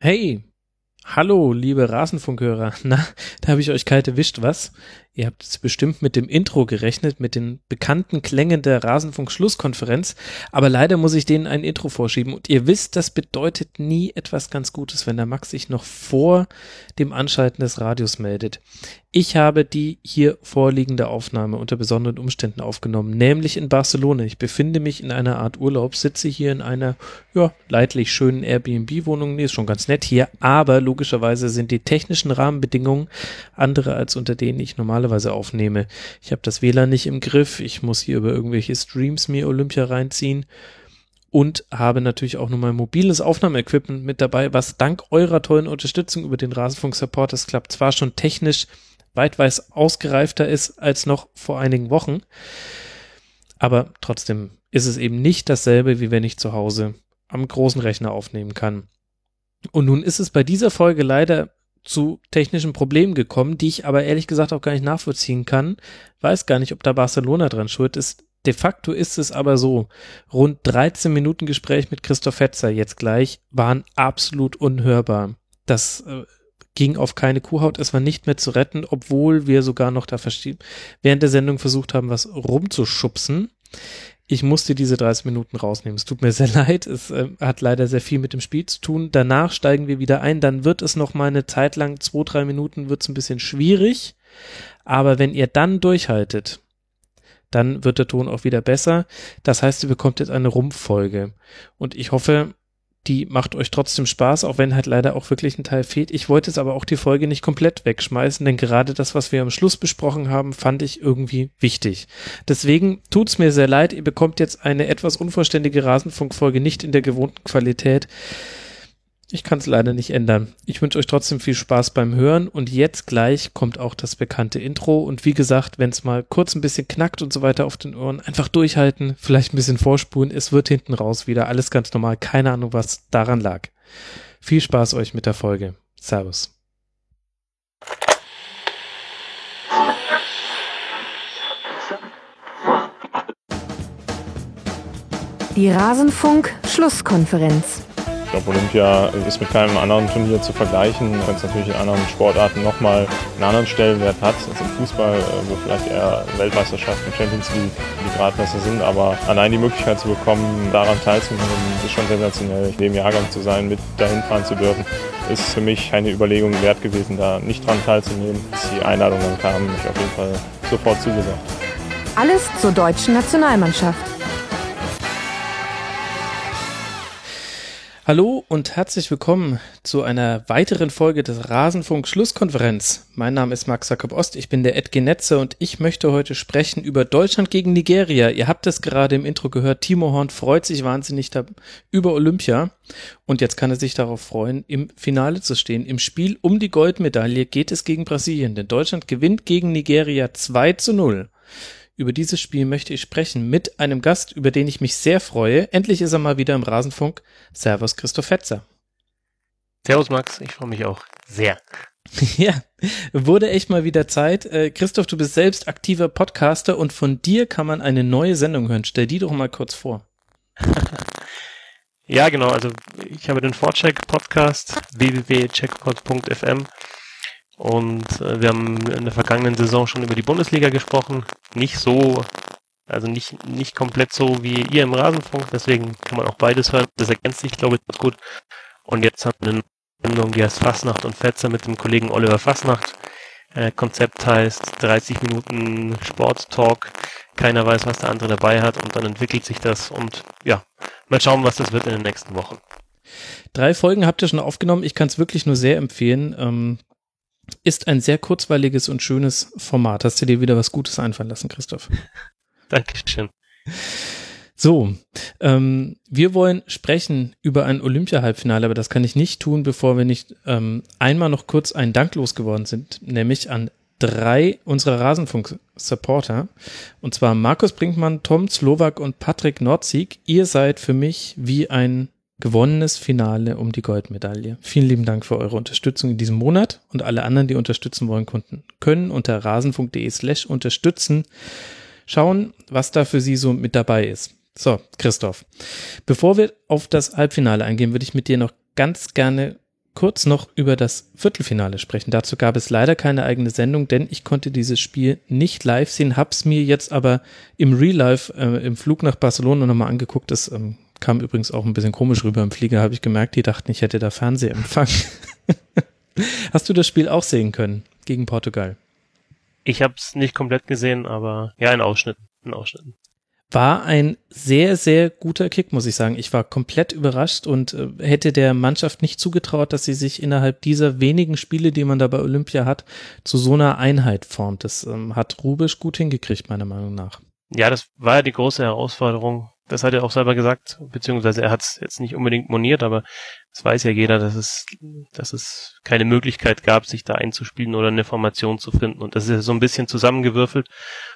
Hey, hallo, liebe Rasenfunkhörer. Na, da habe ich euch kalt erwischt, was? Ihr habt jetzt bestimmt mit dem Intro gerechnet, mit den bekannten Klängen der Rasenfunk-Schlusskonferenz, aber leider muss ich denen ein Intro vorschieben und ihr wisst, das bedeutet nie etwas ganz Gutes, wenn der Max sich noch vor dem Anschalten des Radios meldet. Ich habe die hier vorliegende Aufnahme unter besonderen Umständen aufgenommen, nämlich in Barcelona. Ich befinde mich in einer Art Urlaub, sitze hier in einer, ja, leidlich schönen Airbnb-Wohnung. Nee, ist schon ganz nett hier, aber logischerweise sind die technischen Rahmenbedingungen andere als unter denen ich normalerweise aufnehme. Ich habe das WLAN nicht im Griff, ich muss hier über irgendwelche Streams mir Olympia reinziehen und habe natürlich auch nur mein mobiles Aufnahmeequipment mit dabei, was dank eurer tollen Unterstützung über den Rasenfunk Support, das klappt zwar schon technisch weit weiß ausgereifter ist als noch vor einigen Wochen. Aber trotzdem ist es eben nicht dasselbe, wie wenn ich zu Hause am großen Rechner aufnehmen kann. Und nun ist es bei dieser Folge leider zu technischen Problemen gekommen, die ich aber ehrlich gesagt auch gar nicht nachvollziehen kann. Weiß gar nicht, ob da Barcelona dran schuld ist. De facto ist es aber so, rund 13 Minuten Gespräch mit Christoph Fetzer jetzt gleich waren absolut unhörbar. Das äh, ging auf keine Kuhhaut, es war nicht mehr zu retten, obwohl wir sogar noch da während der Sendung versucht haben, was rumzuschubsen. Ich musste diese 30 Minuten rausnehmen. Es tut mir sehr leid. Es äh, hat leider sehr viel mit dem Spiel zu tun. Danach steigen wir wieder ein. Dann wird es noch mal eine Zeit lang, zwei, drei Minuten wird es ein bisschen schwierig. Aber wenn ihr dann durchhaltet, dann wird der Ton auch wieder besser. Das heißt, ihr bekommt jetzt eine Rumpffolge. Und ich hoffe, die macht euch trotzdem Spaß, auch wenn halt leider auch wirklich ein Teil fehlt. Ich wollte jetzt aber auch die Folge nicht komplett wegschmeißen, denn gerade das, was wir am Schluss besprochen haben, fand ich irgendwie wichtig. Deswegen tut's mir sehr leid, ihr bekommt jetzt eine etwas unvollständige Rasenfunkfolge nicht in der gewohnten Qualität. Ich kann es leider nicht ändern. Ich wünsche euch trotzdem viel Spaß beim Hören und jetzt gleich kommt auch das bekannte Intro und wie gesagt, wenn es mal kurz ein bisschen knackt und so weiter auf den Ohren, einfach durchhalten, vielleicht ein bisschen vorspulen, es wird hinten raus wieder alles ganz normal, keine Ahnung, was daran lag. Viel Spaß euch mit der Folge. Servus. Die Rasenfunk Schlusskonferenz. Ich glaube, Olympia ist mit keinem anderen Turnier zu vergleichen, wenn es natürlich in anderen Sportarten nochmal einen anderen Stellenwert hat, als im Fußball, äh, wo vielleicht eher Weltmeisterschaften, Champions League die Gradmesser sind. Aber allein die Möglichkeit zu bekommen, daran teilzunehmen, ist schon sensationell. In dem Jahrgang zu sein, mit dahin fahren zu dürfen, ist für mich eine Überlegung wert gewesen, da nicht dran teilzunehmen. Als die Einladung dann kam, ich auf jeden Fall sofort zugesagt. Alles zur deutschen Nationalmannschaft. Hallo und herzlich willkommen zu einer weiteren Folge des Rasenfunk Schlusskonferenz. Mein Name ist Max Jakob Ost, ich bin der Edge Netze und ich möchte heute sprechen über Deutschland gegen Nigeria. Ihr habt es gerade im Intro gehört, Timo Horn freut sich wahnsinnig über Olympia und jetzt kann er sich darauf freuen, im Finale zu stehen. Im Spiel um die Goldmedaille geht es gegen Brasilien, denn Deutschland gewinnt gegen Nigeria 2 zu 0. Über dieses Spiel möchte ich sprechen mit einem Gast, über den ich mich sehr freue. Endlich ist er mal wieder im Rasenfunk. Servus Christoph Fetzer. Servus Max, ich freue mich auch sehr. ja, wurde echt mal wieder Zeit. Äh, Christoph, du bist selbst aktiver Podcaster und von dir kann man eine neue Sendung hören. Stell die doch mal kurz vor. ja, genau. Also ich habe den Vorcheck Podcast www.checkpod.fm und äh, wir haben in der vergangenen Saison schon über die Bundesliga gesprochen. Nicht so, also nicht, nicht komplett so wie ihr im Rasenfunk, deswegen kann man auch beides hören. Das ergänzt sich, glaube ich, ganz gut. Und jetzt haben wir eine Sendung, die heißt Fassnacht und Fetzer mit dem Kollegen Oliver Fassnacht. Äh, Konzept heißt 30 Minuten Sport-Talk. Keiner weiß, was der andere dabei hat und dann entwickelt sich das und ja, mal schauen, was das wird in den nächsten Wochen. Drei Folgen habt ihr schon aufgenommen. Ich kann es wirklich nur sehr empfehlen. Ähm, ist ein sehr kurzweiliges und schönes Format. Hast du dir wieder was Gutes einfallen lassen, Christoph? Dankeschön. So, ähm, wir wollen sprechen über ein Olympia-Halbfinale, aber das kann ich nicht tun, bevor wir nicht ähm, einmal noch kurz einen Dank losgeworden sind, nämlich an drei unserer Rasenfunk-Supporter. Und zwar Markus Brinkmann, Tom Slowak und Patrick Nordzig. Ihr seid für mich wie ein gewonnenes Finale um die Goldmedaille. Vielen lieben Dank für eure Unterstützung in diesem Monat und alle anderen, die unterstützen wollen konnten, können unter rasen.de slash unterstützen schauen, was da für sie so mit dabei ist. So, Christoph, bevor wir auf das Halbfinale eingehen, würde ich mit dir noch ganz gerne kurz noch über das Viertelfinale sprechen. Dazu gab es leider keine eigene Sendung, denn ich konnte dieses Spiel nicht live sehen, hab's mir jetzt aber im Real Life äh, im Flug nach Barcelona nochmal angeguckt. Das ähm, kam übrigens auch ein bisschen komisch rüber im Flieger, habe ich gemerkt, die dachten, ich hätte da Fernsehempfang. Hast du das Spiel auch sehen können gegen Portugal? Ich habe es nicht komplett gesehen, aber ja, in Ausschnitten. In Ausschnitten. War ein sehr, sehr guter Kick, muss ich sagen. Ich war komplett überrascht und äh, hätte der Mannschaft nicht zugetraut, dass sie sich innerhalb dieser wenigen Spiele, die man da bei Olympia hat, zu so einer Einheit formt. Das ähm, hat Rubisch gut hingekriegt, meiner Meinung nach. Ja, das war ja die große Herausforderung. Das hat er auch selber gesagt, beziehungsweise er hat es jetzt nicht unbedingt moniert, aber es weiß ja jeder, dass es, dass es keine Möglichkeit gab, sich da einzuspielen oder eine Formation zu finden. Und das ist so ein bisschen zusammengewürfelt.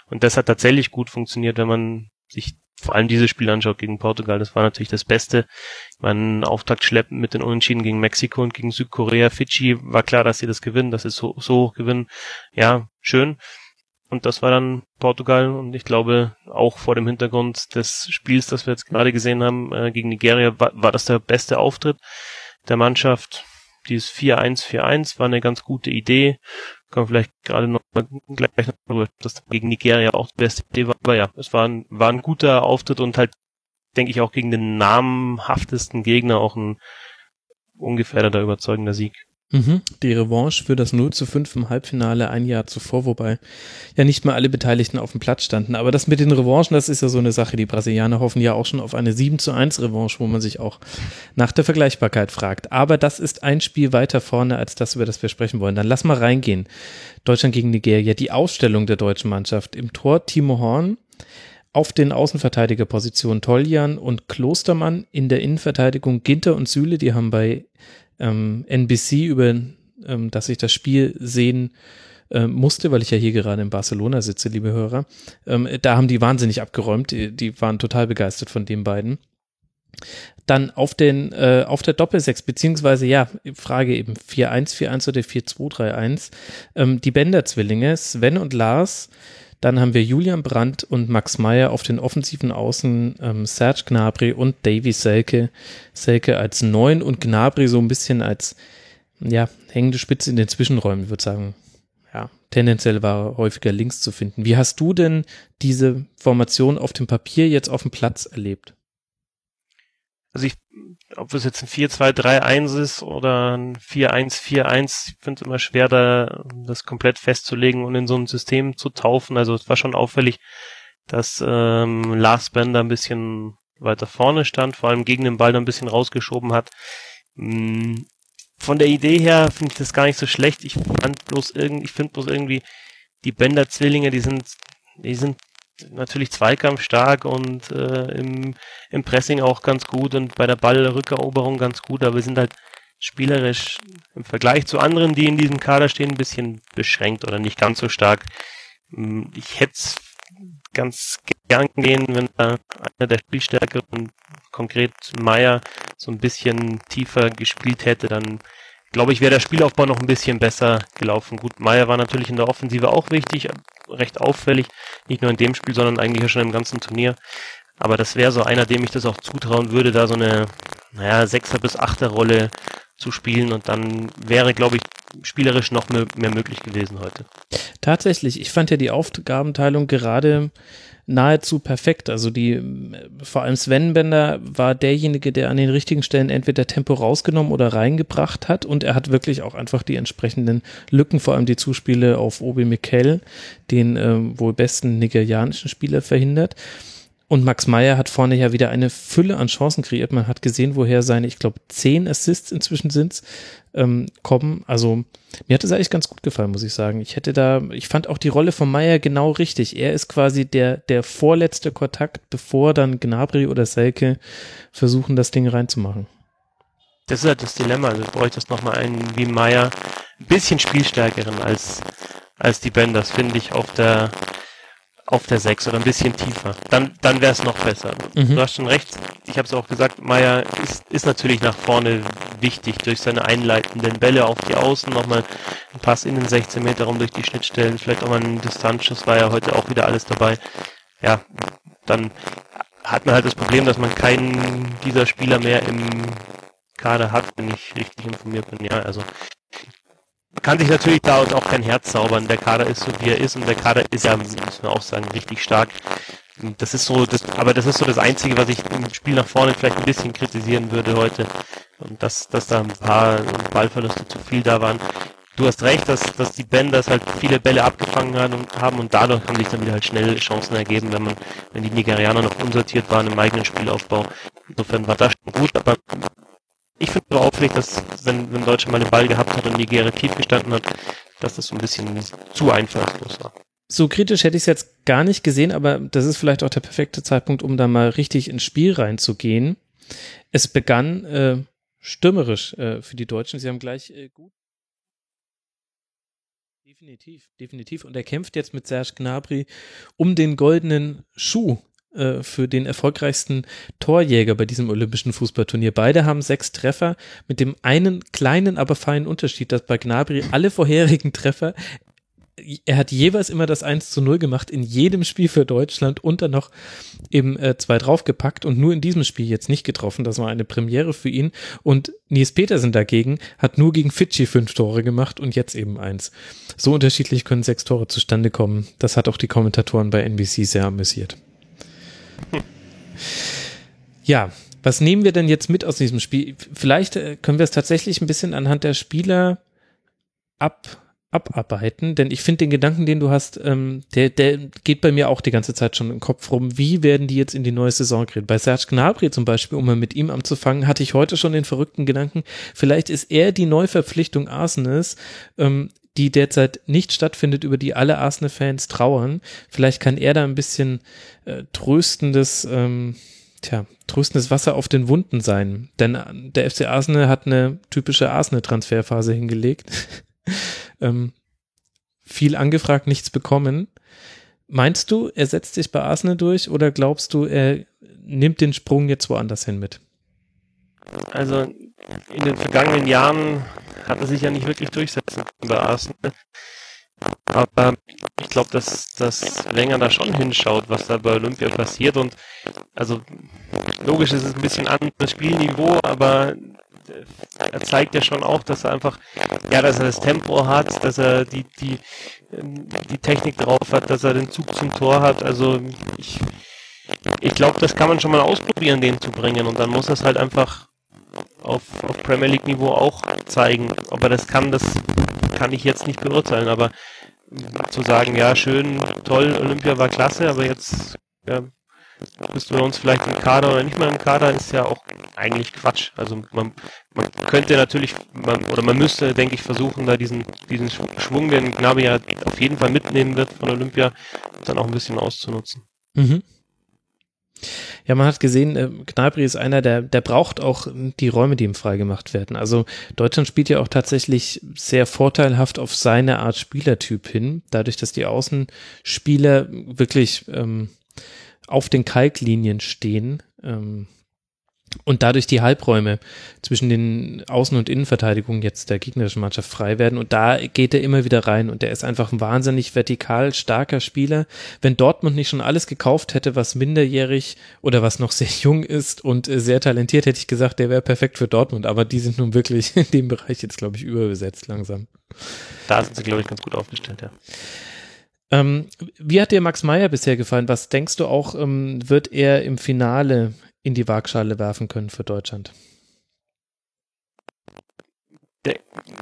Und das hat tatsächlich gut funktioniert, wenn man sich vor allem dieses Spiel anschaut gegen Portugal, das war natürlich das Beste. Man Auftakt schleppen mit den Unentschieden gegen Mexiko und gegen Südkorea, Fidschi, war klar, dass sie das gewinnen, dass sie so, so hoch gewinnen. Ja, schön. Und das war dann Portugal und ich glaube auch vor dem Hintergrund des Spiels, das wir jetzt gerade gesehen haben äh, gegen Nigeria, war, war das der beste Auftritt der Mannschaft. Dieses 4-1, 4-1 war eine ganz gute Idee kann vielleicht gerade noch gleich noch, dass gegen Nigeria auch die beste Idee war. Aber ja, es war ein, war ein guter Auftritt und halt, denke ich, auch gegen den namhaftesten Gegner auch ein ungefährdeter, überzeugender Sieg. Mhm. Die Revanche für das 0 zu 5 im Halbfinale ein Jahr zuvor, wobei ja nicht mal alle Beteiligten auf dem Platz standen. Aber das mit den Revanchen, das ist ja so eine Sache. Die Brasilianer hoffen ja auch schon auf eine 7 zu 1 Revanche, wo man sich auch nach der Vergleichbarkeit fragt. Aber das ist ein Spiel weiter vorne als das, über das wir sprechen wollen. Dann lass mal reingehen. Deutschland gegen Nigeria. Die Ausstellung der deutschen Mannschaft. Im Tor Timo Horn. Auf den Außenverteidigerpositionen Toljan und Klostermann. In der Innenverteidigung Ginter und Süle. Die haben bei ähm, NBC, über ähm, dass ich das Spiel sehen äh, musste, weil ich ja hier gerade in Barcelona sitze, liebe Hörer. Ähm, da haben die wahnsinnig abgeräumt. Die, die waren total begeistert von den beiden. Dann auf den, äh, auf der Doppelsechs, beziehungsweise ja, Frage eben 4-1, 4-1 oder 4-2-3-1. Ähm, die Bender-Zwillinge, Sven und Lars, dann haben wir Julian Brandt und Max Meyer auf den offensiven Außen, ähm, Serge Gnabry und Davy Selke. Selke als Neun und Gnabry so ein bisschen als, ja, hängende Spitze in den Zwischenräumen, ich würde sagen. Ja, tendenziell war er häufiger links zu finden. Wie hast du denn diese Formation auf dem Papier jetzt auf dem Platz erlebt? Also ich ob es jetzt ein 4-2-3-1 ist oder ein 4-1-4-1, ich finde es immer schwer, da das komplett festzulegen und in so ein System zu taufen. Also es war schon auffällig, dass ähm, Lars Bender ein bisschen weiter vorne stand, vor allem gegen den Ball ein bisschen rausgeschoben hat. Hm, von der Idee her finde ich das gar nicht so schlecht. Ich fand bloß irgendwie, ich finde bloß irgendwie, die Bender-Zwillinge, die sind, die sind natürlich zweikampfstark und äh, im, im Pressing auch ganz gut und bei der Ballrückeroberung ganz gut, aber wir sind halt spielerisch im Vergleich zu anderen, die in diesem Kader stehen, ein bisschen beschränkt oder nicht ganz so stark. Hm, ich hätte es ganz gern gehen, wenn da einer der Spielstärkeren, konkret Meier, so ein bisschen tiefer gespielt hätte, dann glaube ich, wäre der Spielaufbau noch ein bisschen besser gelaufen. Gut, Meier war natürlich in der Offensive auch wichtig, recht auffällig, nicht nur in dem Spiel, sondern eigentlich schon im ganzen Turnier. Aber das wäre so einer, dem ich das auch zutrauen würde, da so eine, naja, Sechser- bis Achter-Rolle zu spielen und dann wäre, glaube ich, spielerisch noch mehr, mehr möglich gewesen heute. Tatsächlich, ich fand ja die Aufgabenteilung gerade nahezu perfekt. Also die, vor allem Sven Bender war derjenige, der an den richtigen Stellen entweder Tempo rausgenommen oder reingebracht hat und er hat wirklich auch einfach die entsprechenden Lücken, vor allem die Zuspiele auf Obi Mikel, den äh, wohl besten nigerianischen Spieler verhindert. Und Max Meyer hat vorne ja wieder eine Fülle an Chancen kreiert. Man hat gesehen, woher seine, ich glaube, zehn Assists inzwischen sind, ähm, kommen. Also mir hat es eigentlich ganz gut gefallen, muss ich sagen. Ich hätte da, ich fand auch die Rolle von Meyer genau richtig. Er ist quasi der, der vorletzte Kontakt, bevor dann Gnabry oder Selke versuchen, das Ding reinzumachen. Das ist halt das Dilemma. Also bräuchte es nochmal einen wie Meyer, ein bisschen spielstärkeren als, als die Benders, finde ich, auf der, auf der 6 oder ein bisschen tiefer. Dann, dann wäre es noch besser. Mhm. Du hast schon recht, ich habe es auch gesagt, Meier ist, ist natürlich nach vorne wichtig durch seine einleitenden Bälle auf die Außen, nochmal ein Pass in den 16 Meter rum durch die Schnittstellen, vielleicht auch mal ein Distanzschuss, war ja heute auch wieder alles dabei. Ja, dann hat man halt das Problem, dass man keinen dieser Spieler mehr im Kader hat, wenn ich richtig informiert bin. Ja, also kann sich natürlich da auch kein Herz zaubern. Der Kader ist so, wie er ist und der Kader ist ja, muss man auch sagen, richtig stark. Das ist so, das, aber das ist so das Einzige, was ich im Spiel nach vorne vielleicht ein bisschen kritisieren würde heute. Und dass, dass da ein paar Ballverluste zu viel da waren. Du hast recht, dass, dass die Benders halt viele Bälle abgefangen haben und, haben und dadurch haben sich dann wieder halt schnell Chancen ergeben, wenn man, wenn die Nigerianer noch unsortiert waren im eigenen Spielaufbau. Insofern war das schon gut, aber ich finde es auffällig, dass wenn, wenn Deutschland mal den Ball gehabt hat und Nigeria tief gestanden hat, dass das so ein bisschen zu einfallslos war. So kritisch hätte ich es jetzt gar nicht gesehen, aber das ist vielleicht auch der perfekte Zeitpunkt, um da mal richtig ins Spiel reinzugehen. Es begann äh, stürmerisch äh, für die Deutschen. Sie haben gleich äh, gut. Definitiv, definitiv. Und er kämpft jetzt mit Serge Gnabry um den goldenen Schuh äh, für den erfolgreichsten Torjäger bei diesem olympischen Fußballturnier. Beide haben sechs Treffer mit dem einen kleinen, aber feinen Unterschied, dass bei Gnabry alle vorherigen Treffer er hat jeweils immer das 1 zu 0 gemacht in jedem Spiel für Deutschland und dann noch eben äh, zwei draufgepackt und nur in diesem Spiel jetzt nicht getroffen. Das war eine Premiere für ihn. Und Nils Petersen dagegen hat nur gegen Fidschi fünf Tore gemacht und jetzt eben eins. So unterschiedlich können sechs Tore zustande kommen. Das hat auch die Kommentatoren bei NBC sehr amüsiert. Ja, was nehmen wir denn jetzt mit aus diesem Spiel? Vielleicht äh, können wir es tatsächlich ein bisschen anhand der Spieler ab abarbeiten, denn ich finde den Gedanken, den du hast, ähm, der, der geht bei mir auch die ganze Zeit schon im Kopf rum. Wie werden die jetzt in die neue Saison gehen? Bei Serge Gnabry zum Beispiel, um mal mit ihm anzufangen, hatte ich heute schon den verrückten Gedanken, vielleicht ist er die Neuverpflichtung Arsenals, ähm, die derzeit nicht stattfindet, über die alle Arsenal-Fans trauern. Vielleicht kann er da ein bisschen äh, tröstendes, ähm, tja, tröstendes Wasser auf den Wunden sein. Denn äh, der FC Arsenal hat eine typische Arsenal-Transferphase hingelegt. ähm, viel angefragt, nichts bekommen. Meinst du, er setzt sich bei Arsenal durch oder glaubst du, er nimmt den Sprung jetzt woanders hin mit? Also in den vergangenen Jahren hat er sich ja nicht wirklich durchsetzen bei Arsenal. Aber ich glaube, dass, dass Wenger da schon hinschaut, was da bei Olympia passiert. Und also logisch ist es ein bisschen anderes Spielniveau, aber er zeigt ja schon auch, dass er einfach, ja, dass er das Tempo hat, dass er die, die, die Technik drauf hat, dass er den Zug zum Tor hat. Also ich, ich glaube, das kann man schon mal ausprobieren, den zu bringen. Und dann muss er es halt einfach auf, auf Premier League Niveau auch zeigen. Ob er das kann, das kann ich jetzt nicht beurteilen. Aber zu sagen, ja, schön, toll, Olympia war klasse, aber jetzt ja, bist du bei uns vielleicht im Kader oder nicht mal im Kader, ist ja auch eigentlich Quatsch. Also man, man könnte natürlich, man, oder man müsste, denke ich, versuchen, da diesen, diesen Schwung, den Gnabi ja auf jeden Fall mitnehmen wird von Olympia, dann auch ein bisschen auszunutzen. Mhm. Ja, man hat gesehen, äh, Gnabry ist einer, der, der braucht auch die Räume, die ihm freigemacht werden. Also Deutschland spielt ja auch tatsächlich sehr vorteilhaft auf seine Art Spielertyp hin, dadurch, dass die Außenspieler wirklich ähm, auf den Kalklinien stehen. Ähm, und dadurch die Halbräume zwischen den Außen- und Innenverteidigungen jetzt der gegnerischen Mannschaft frei werden. Und da geht er immer wieder rein und er ist einfach ein wahnsinnig vertikal starker Spieler. Wenn Dortmund nicht schon alles gekauft hätte, was minderjährig oder was noch sehr jung ist und sehr talentiert, hätte ich gesagt, der wäre perfekt für Dortmund. Aber die sind nun wirklich in dem Bereich jetzt, glaube ich, überbesetzt langsam. Da sind sie, glaube ich, ganz gut aufgestellt, ja. Ähm, wie hat dir Max Meyer bisher gefallen? Was denkst du auch, ähm, wird er im Finale in die Waagschale werfen können für Deutschland? Der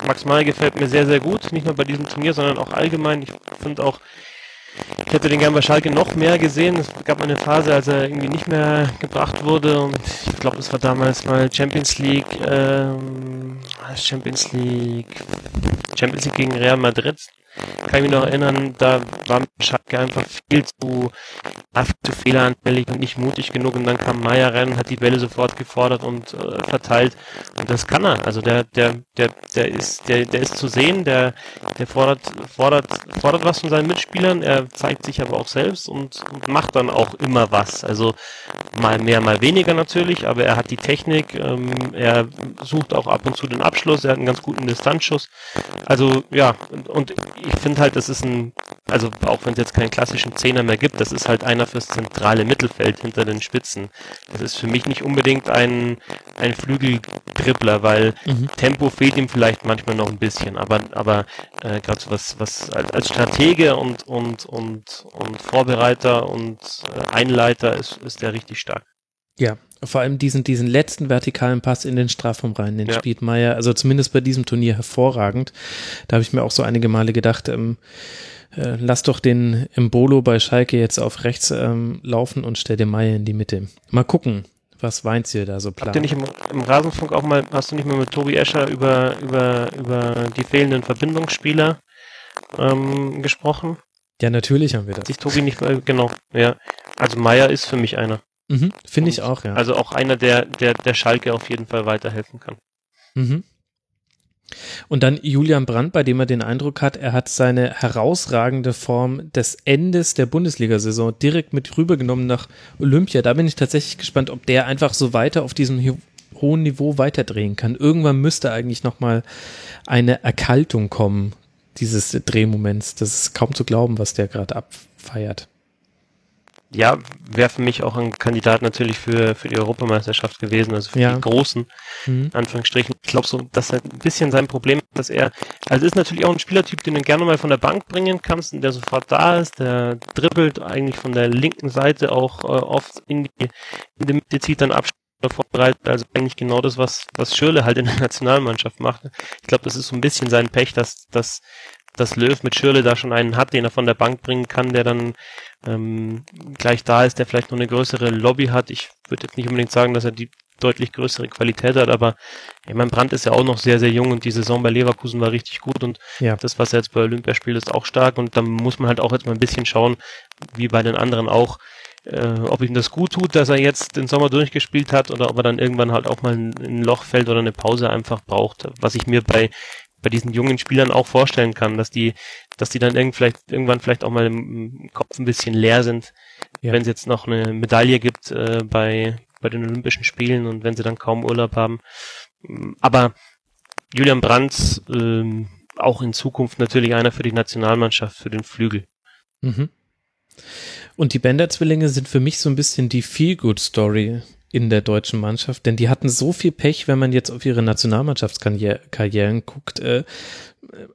Max Meyer gefällt mir sehr, sehr gut. Nicht nur bei diesem Turnier, sondern auch allgemein. Ich finde auch, ich hätte den gern bei Schalke noch mehr gesehen. Es gab mal eine Phase, als er irgendwie nicht mehr gebracht wurde und ich glaube, das war damals mal Champions League, ähm, Champions League, Champions League gegen Real Madrid kann ich mich noch erinnern, da war Schalke einfach viel zu, zu fehleranfällig und nicht mutig genug und dann kam Meier rein und hat die Bälle sofort gefordert und äh, verteilt und das kann er. Also der, der, der, der ist, der, der ist zu sehen, der, der fordert, fordert, fordert was von seinen Mitspielern, er zeigt sich aber auch selbst und, und macht dann auch immer was. Also mal mehr, mal weniger natürlich, aber er hat die Technik, ähm, er sucht auch ab und zu den Abschluss, er hat einen ganz guten Distanzschuss. Also ja, und, und ich finde halt, das ist ein also auch wenn es jetzt keinen klassischen Zehner mehr gibt, das ist halt einer fürs zentrale Mittelfeld hinter den Spitzen. Das ist für mich nicht unbedingt ein, ein Flügeltrippler, weil mhm. Tempo fehlt ihm vielleicht manchmal noch ein bisschen, aber, aber äh, gerade so was, was als Stratege und, und, und, und Vorbereiter und äh, Einleiter ist, ist der richtig stark. Ja, vor allem diesen, diesen letzten vertikalen Pass in den Strafraum rein, den ja. spielt Meier, also zumindest bei diesem Turnier hervorragend. Da habe ich mir auch so einige Male gedacht, ähm, äh, lass doch den Embolo bei Schalke jetzt auf rechts ähm, laufen und stell den Meier in die Mitte. Mal gucken, was Weinziel da so plant. Habt ihr nicht im, im, Rasenfunk auch mal, hast du nicht mal mit Tobi Escher über, über, über die fehlenden Verbindungsspieler ähm, gesprochen? Ja, natürlich haben wir das. Sich Tobi nicht, äh, genau, ja. Also Meier ist für mich einer. Mhm, Finde ich auch, ja. Also auch einer, der, der, der Schalke auf jeden Fall weiterhelfen kann. Mhm. Und dann Julian Brandt, bei dem er den Eindruck hat, er hat seine herausragende Form des Endes der Bundesliga-Saison direkt mit rübergenommen nach Olympia. Da bin ich tatsächlich gespannt, ob der einfach so weiter auf diesem hohen Niveau weiterdrehen kann. Irgendwann müsste eigentlich nochmal eine Erkaltung kommen, dieses Drehmoments. Das ist kaum zu glauben, was der gerade abfeiert ja, wäre für mich auch ein Kandidat natürlich für, für die Europameisterschaft gewesen, also für ja. die großen, mhm. Anführungsstrichen. Ich glaube so, dass er ein bisschen sein Problem dass er, also ist natürlich auch ein Spielertyp, den du gerne mal von der Bank bringen kannst und der sofort da ist, der dribbelt eigentlich von der linken Seite auch äh, oft in die, in die Mitte, zieht dann Abstand vorbereitet, also eigentlich genau das, was, was Schürle halt in der Nationalmannschaft macht. Ich glaube, das ist so ein bisschen sein Pech, dass, dass, dass Löw mit Schürle da schon einen hat, den er von der Bank bringen kann, der dann ähm, gleich da ist, der vielleicht noch eine größere Lobby hat. Ich würde jetzt nicht unbedingt sagen, dass er die deutlich größere Qualität hat, aber ich meine, Brandt ist ja auch noch sehr, sehr jung und die Saison bei Leverkusen war richtig gut und ja. das, was er jetzt bei Olympia spielt, ist auch stark und da muss man halt auch jetzt mal ein bisschen schauen, wie bei den anderen auch, äh, ob ihm das gut tut, dass er jetzt den Sommer durchgespielt hat oder ob er dann irgendwann halt auch mal ein, ein Loch fällt oder eine Pause einfach braucht, was ich mir bei bei diesen jungen Spielern auch vorstellen kann, dass die, dass die dann irgend vielleicht, irgendwann vielleicht auch mal im Kopf ein bisschen leer sind, ja. wenn es jetzt noch eine Medaille gibt äh, bei, bei den Olympischen Spielen und wenn sie dann kaum Urlaub haben. Aber Julian Brandt ähm, auch in Zukunft natürlich einer für die Nationalmannschaft, für den Flügel. Mhm. Und die Bender-Zwillinge sind für mich so ein bisschen die Feel-Good-Story in der deutschen Mannschaft, denn die hatten so viel Pech, wenn man jetzt auf ihre Nationalmannschaftskarrieren guckt. Äh,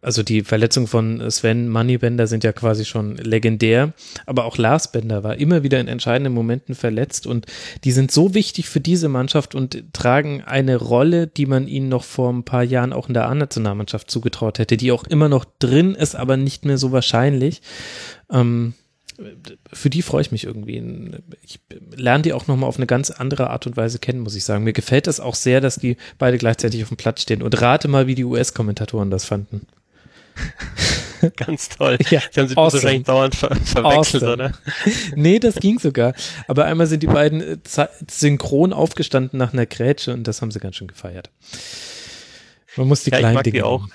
also die Verletzungen von Sven Moneybender sind ja quasi schon legendär, aber auch Lars Bender war immer wieder in entscheidenden Momenten verletzt und die sind so wichtig für diese Mannschaft und tragen eine Rolle, die man ihnen noch vor ein paar Jahren auch in der A-Nationalmannschaft zugetraut hätte, die auch immer noch drin ist, aber nicht mehr so wahrscheinlich. Ähm, für die freue ich mich irgendwie. Ich lerne die auch nochmal auf eine ganz andere Art und Weise kennen, muss ich sagen. Mir gefällt das auch sehr, dass die beide gleichzeitig auf dem Platz stehen. Und rate mal, wie die US-Kommentatoren das fanden. Ganz toll. Ja, die haben sie awesome. wahrscheinlich dauernd ver verwechselt, awesome. oder? Nee, das ging sogar. Aber einmal sind die beiden äh, synchron aufgestanden nach einer Grätsche und das haben sie ganz schön gefeiert. Man muss die ja, kleinen ich mag Dinge. Die auch.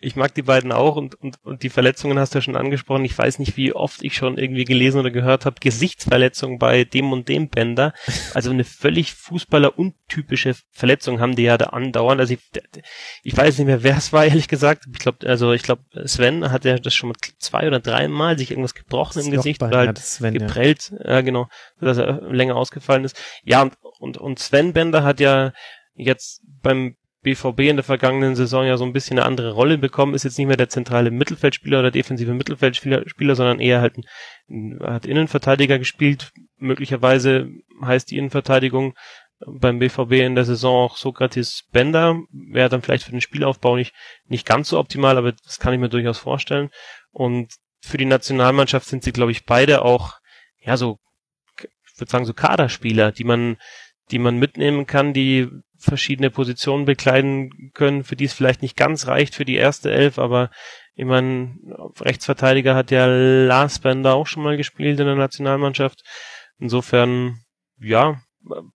Ich mag die beiden auch und, und, und die Verletzungen hast du ja schon angesprochen. Ich weiß nicht, wie oft ich schon irgendwie gelesen oder gehört habe, Gesichtsverletzung bei dem und dem Bänder. Also eine völlig Fußballer-untypische Verletzung haben die ja da andauernd. Also ich, ich weiß nicht mehr, wer es war, ehrlich gesagt. Ich glaube, also ich glaube, Sven hat ja das schon mal zwei oder dreimal sich irgendwas gebrochen im Gesicht oder halt Sven, geprellt. Ja. ja, genau, dass er länger ausgefallen ist. Ja, und, und, und Sven Bender hat ja jetzt beim BVB in der vergangenen Saison ja so ein bisschen eine andere Rolle bekommen, ist jetzt nicht mehr der zentrale Mittelfeldspieler oder defensive Mittelfeldspieler, Spieler, sondern eher halt ein, hat Innenverteidiger gespielt. Möglicherweise heißt die Innenverteidigung beim BVB in der Saison auch Sokrates Bender. Wäre dann vielleicht für den Spielaufbau nicht, nicht ganz so optimal, aber das kann ich mir durchaus vorstellen. Und für die Nationalmannschaft sind sie, glaube ich, beide auch, ja, so, ich würde sagen, so Kaderspieler, die man, die man mitnehmen kann, die verschiedene Positionen bekleiden können, für die es vielleicht nicht ganz reicht für die erste Elf, aber ich meine, Rechtsverteidiger hat ja Lars Bender auch schon mal gespielt in der Nationalmannschaft. Insofern, ja,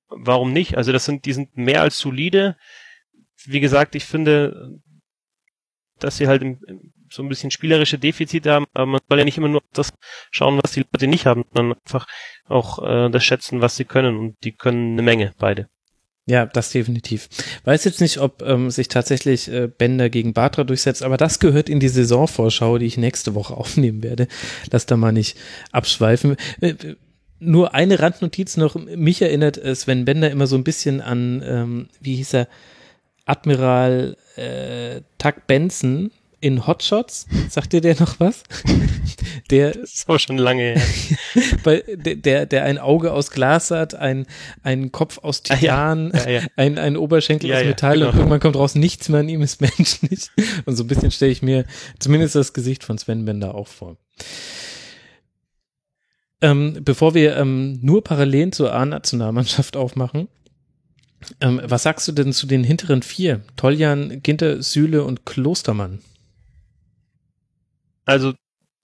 warum nicht? Also das sind, die sind mehr als solide. Wie gesagt, ich finde, dass sie halt so ein bisschen spielerische Defizite haben, aber man soll ja nicht immer nur das schauen, was die Leute nicht haben, sondern einfach auch äh, das schätzen, was sie können und die können eine Menge, beide. Ja, das definitiv. Weiß jetzt nicht, ob ähm, sich tatsächlich äh, Bender gegen Batra durchsetzt, aber das gehört in die Saisonvorschau, die ich nächste Woche aufnehmen werde. Lass da mal nicht abschweifen. Äh, nur eine Randnotiz noch. Mich erinnert äh, Sven Bender immer so ein bisschen an, ähm, wie hieß er, Admiral äh, Tuck Benson in Hotshots. Sagt dir der noch was? Der das ist aber schon lange her. bei, der, der ein Auge aus Glas hat, ein, ein Kopf aus Titan, ah, ja. Ja, ja. Ein, ein Oberschenkel aus Metall genau. und irgendwann kommt raus, nichts mehr an ihm ist menschlich. Und so ein bisschen stelle ich mir zumindest das Gesicht von Sven Bender auch vor. Ähm, bevor wir ähm, nur Parallelen zur A-Nationalmannschaft aufmachen, ähm, was sagst du denn zu den hinteren vier? Toljan, Ginter, Süle und Klostermann? Also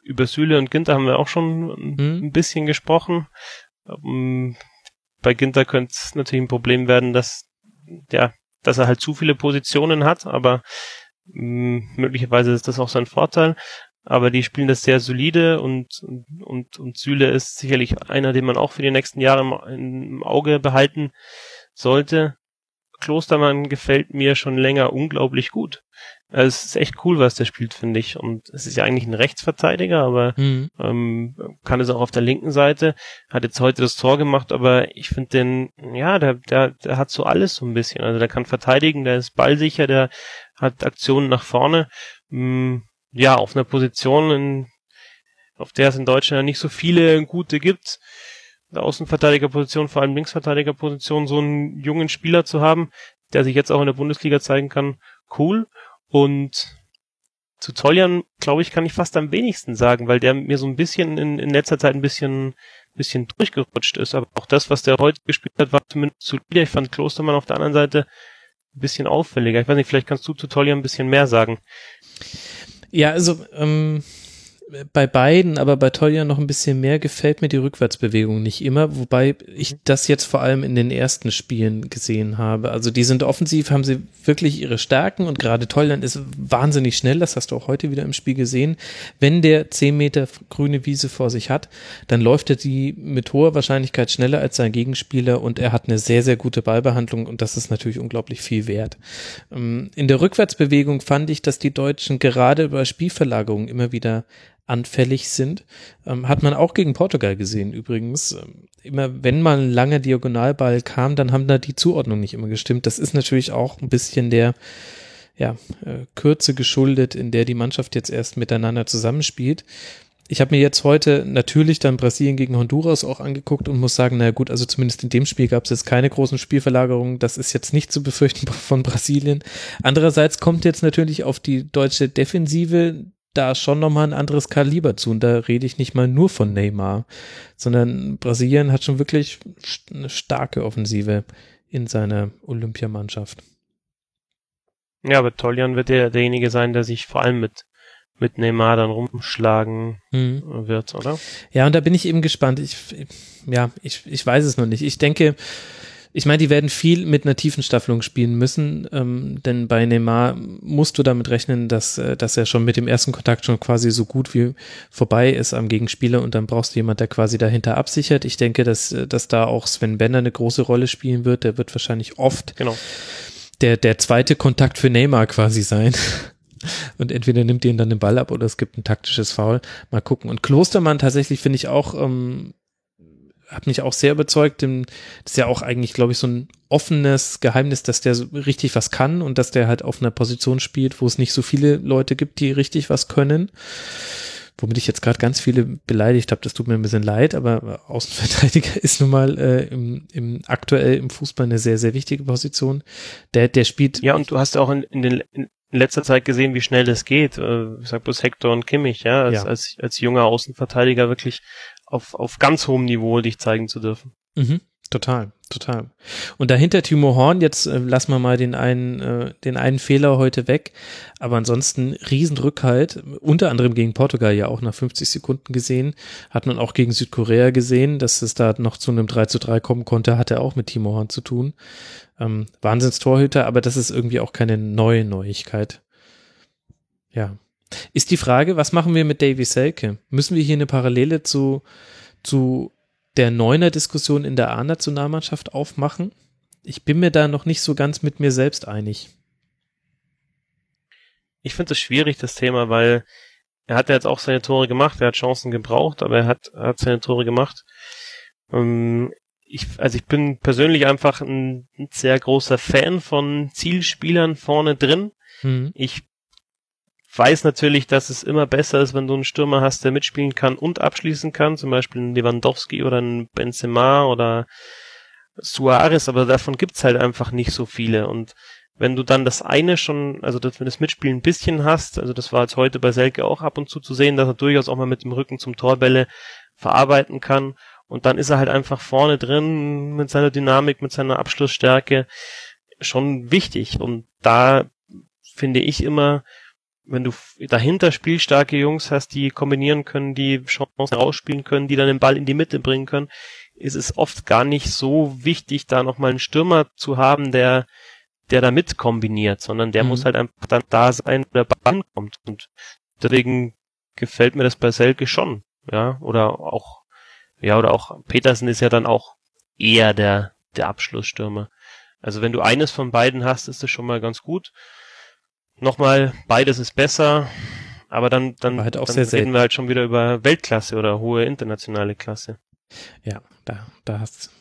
über Süle und Ginter haben wir auch schon hm. ein bisschen gesprochen. Um, bei Ginter könnte es natürlich ein Problem werden, dass ja, dass er halt zu viele Positionen hat, aber mh, möglicherweise ist das auch sein Vorteil. Aber die spielen das sehr solide und, und, und Süle ist sicherlich einer, den man auch für die nächsten Jahre im, im Auge behalten sollte. Klostermann gefällt mir schon länger unglaublich gut. Also es ist echt cool, was der spielt, finde ich. Und es ist ja eigentlich ein Rechtsverteidiger, aber mhm. ähm, kann es auch auf der linken Seite. Hat jetzt heute das Tor gemacht, aber ich finde den, ja, der, der, der hat so alles so ein bisschen. Also der kann verteidigen, der ist ballsicher, der hat Aktionen nach vorne. Ähm, ja, auf einer Position, in, auf der es in Deutschland ja nicht so viele gute gibt der Außenverteidigerposition, vor allem Linksverteidigerposition, so einen jungen Spieler zu haben, der sich jetzt auch in der Bundesliga zeigen kann, cool. Und zu Toljan, glaube ich, kann ich fast am wenigsten sagen, weil der mir so ein bisschen in, in letzter Zeit ein bisschen, bisschen durchgerutscht ist. Aber auch das, was der heute gespielt hat, war zumindest solide. Ich fand Klostermann auf der anderen Seite ein bisschen auffälliger. Ich weiß nicht, vielleicht kannst du zu Toljan ein bisschen mehr sagen. Ja, also ähm, bei beiden, aber bei Tolja noch ein bisschen mehr gefällt mir die Rückwärtsbewegung nicht immer, wobei ich das jetzt vor allem in den ersten Spielen gesehen habe. Also die sind offensiv, haben sie wirklich ihre Stärken und gerade Toljan ist wahnsinnig schnell, das hast du auch heute wieder im Spiel gesehen. Wenn der 10 Meter grüne Wiese vor sich hat, dann läuft er die mit hoher Wahrscheinlichkeit schneller als sein Gegenspieler und er hat eine sehr, sehr gute Ballbehandlung und das ist natürlich unglaublich viel wert. Ähm, in der Rückwärtsbewegung fand ich, dass die Deutschen gerade bei Spielverlagerungen immer wieder anfällig sind. Ähm, hat man auch gegen Portugal gesehen übrigens. Ähm, immer wenn mal ein langer Diagonalball kam, dann haben da die Zuordnung nicht immer gestimmt. Das ist natürlich auch ein bisschen der ja, äh, Kürze geschuldet, in der die Mannschaft jetzt erst miteinander zusammenspielt. Ich habe mir jetzt heute natürlich dann Brasilien gegen Honduras auch angeguckt und muss sagen, naja gut, also zumindest in dem Spiel gab es jetzt keine großen Spielverlagerungen. Das ist jetzt nicht zu befürchten von Brasilien. Andererseits kommt jetzt natürlich auf die deutsche Defensive da schon nochmal ein anderes Kaliber zu. Und da rede ich nicht mal nur von Neymar, sondern Brasilien hat schon wirklich eine starke Offensive in seiner Olympiamannschaft. Ja, aber Toljan wird ja derjenige sein, der sich vor allem mit mit Neymar dann rumschlagen mhm. wird, oder? Ja, und da bin ich eben gespannt. Ich, ja, ich, ich weiß es noch nicht. Ich denke, ich meine, die werden viel mit einer tiefen Staffelung spielen müssen, ähm, denn bei Neymar musst du damit rechnen, dass, äh, dass er schon mit dem ersten Kontakt schon quasi so gut wie vorbei ist am Gegenspieler und dann brauchst du jemand, der quasi dahinter absichert. Ich denke, dass, äh, dass da auch Sven Benner eine große Rolle spielen wird. Der wird wahrscheinlich oft genau. der, der zweite Kontakt für Neymar quasi sein. Und entweder nimmt ihn dann den Ball ab oder es gibt ein taktisches Foul. Mal gucken. Und Klostermann tatsächlich finde ich auch ähm, hat mich auch sehr überzeugt. Denn das ist ja auch eigentlich, glaube ich, so ein offenes Geheimnis, dass der so richtig was kann und dass der halt auf einer Position spielt, wo es nicht so viele Leute gibt, die richtig was können. Womit ich jetzt gerade ganz viele beleidigt habe, das tut mir ein bisschen leid, aber Außenverteidiger ist nun mal äh, im, im aktuell im Fußball eine sehr, sehr wichtige Position. Der, der spielt. Ja, und du hast auch in, in den in letzter Zeit gesehen, wie schnell das geht. Äh, ich sag bloß Hector und Kimmich, ja, als, ja. als, als junger Außenverteidiger wirklich auf, auf ganz hohem Niveau dich zeigen zu dürfen. Mhm, total, total. Und dahinter Timo Horn, jetzt äh, lassen wir mal den einen, äh, den einen Fehler heute weg, aber ansonsten Riesenrückhalt, unter anderem gegen Portugal ja auch nach 50 Sekunden gesehen, hat man auch gegen Südkorea gesehen, dass es da noch zu einem 3 zu 3 kommen konnte, hatte auch mit Timo Horn zu tun. Ähm, Wahnsinnstorhüter, aber das ist irgendwie auch keine neue Neuigkeit. Ja, ist die Frage, was machen wir mit Davy Selke? Müssen wir hier eine Parallele zu, zu der Neuner-Diskussion in der A-Nationalmannschaft aufmachen? ich bin mir da noch nicht so ganz mit mir selbst einig. Ich finde es schwierig, das Thema, weil er hat ja jetzt auch seine Tore gemacht, er hat Chancen gebraucht, aber er hat, hat seine Tore gemacht. Ähm, ich, also ich bin persönlich einfach ein, ein sehr großer Fan von Zielspielern vorne drin. Mhm. Ich weiß natürlich, dass es immer besser ist, wenn du einen Stürmer hast, der mitspielen kann und abschließen kann, zum Beispiel ein Lewandowski oder ein Benzema oder Suarez, aber davon gibt's halt einfach nicht so viele. Und wenn du dann das eine schon, also das, wenn das Mitspielen ein bisschen hast, also das war jetzt heute bei Selke auch ab und zu zu sehen, dass er durchaus auch mal mit dem Rücken zum Torbälle verarbeiten kann. Und dann ist er halt einfach vorne drin mit seiner Dynamik, mit seiner Abschlussstärke schon wichtig. Und da finde ich immer, wenn du dahinter spielstarke Jungs hast, die kombinieren können, die Chancen rausspielen können, die dann den Ball in die Mitte bringen können, ist es oft gar nicht so wichtig, da nochmal einen Stürmer zu haben, der, der da mit kombiniert, sondern der mhm. muss halt einfach dann da sein, wo der Ball kommt. Und deswegen gefällt mir das bei Selke schon, ja, oder auch, ja, oder auch Petersen ist ja dann auch eher der, der Abschlussstürmer. Also wenn du eines von beiden hast, ist das schon mal ganz gut nochmal, beides ist besser, aber dann, dann, halt auch dann reden selten. wir halt schon wieder über Weltklasse oder hohe internationale Klasse. Ja, da, da hast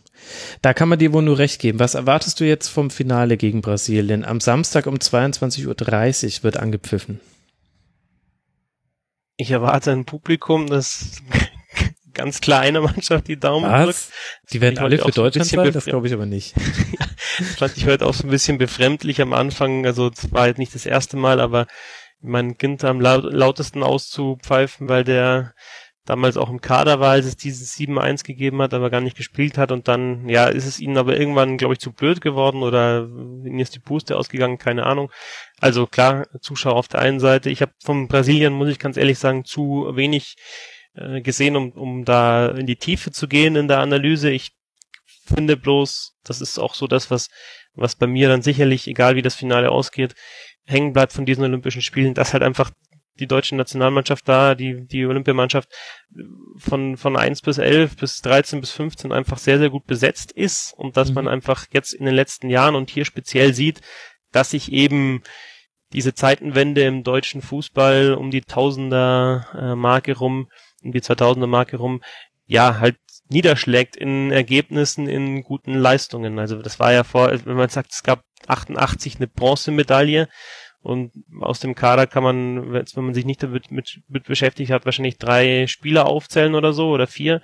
da kann man dir wohl nur recht geben. Was erwartest du jetzt vom Finale gegen Brasilien? Am Samstag um 22.30 Uhr wird angepfiffen. Ich erwarte ein Publikum, das ganz kleine Mannschaft die Daumen Was? drückt. Die werden alle für Deutschland sein? Das glaube ich aber nicht. Das fand ich heute auch so ein bisschen befremdlich am Anfang. Also es war jetzt nicht das erste Mal, aber mein Kind am laut, lautesten auszupfeifen, weil der damals auch im Kader war, als es dieses 7-1 gegeben hat, aber gar nicht gespielt hat und dann, ja, ist es ihnen aber irgendwann, glaube ich, zu blöd geworden oder ihnen ist die Puste ausgegangen, keine Ahnung. Also klar, Zuschauer auf der einen Seite. Ich habe von Brasilien, muss ich ganz ehrlich sagen, zu wenig äh, gesehen, um, um da in die Tiefe zu gehen in der Analyse. Ich finde bloß, das ist auch so das, was, was bei mir dann sicherlich, egal wie das Finale ausgeht, hängen bleibt von diesen Olympischen Spielen, dass halt einfach die deutsche Nationalmannschaft da, die, die Olympiamannschaft von, von 1 bis 11 bis 13 bis 15 einfach sehr, sehr gut besetzt ist und dass Mhm. man einfach jetzt in den letzten Jahren und hier speziell sieht, dass sich eben diese Zeitenwende im deutschen Fußball um die Tausender äh, Marke rum, um die 2000er Marke rum, ja, halt niederschlägt in Ergebnissen, in guten Leistungen. Also das war ja vor, wenn man sagt, es gab 88 eine Bronzemedaille und aus dem Kader kann man, wenn man sich nicht damit mit, mit beschäftigt hat, wahrscheinlich drei Spieler aufzählen oder so oder vier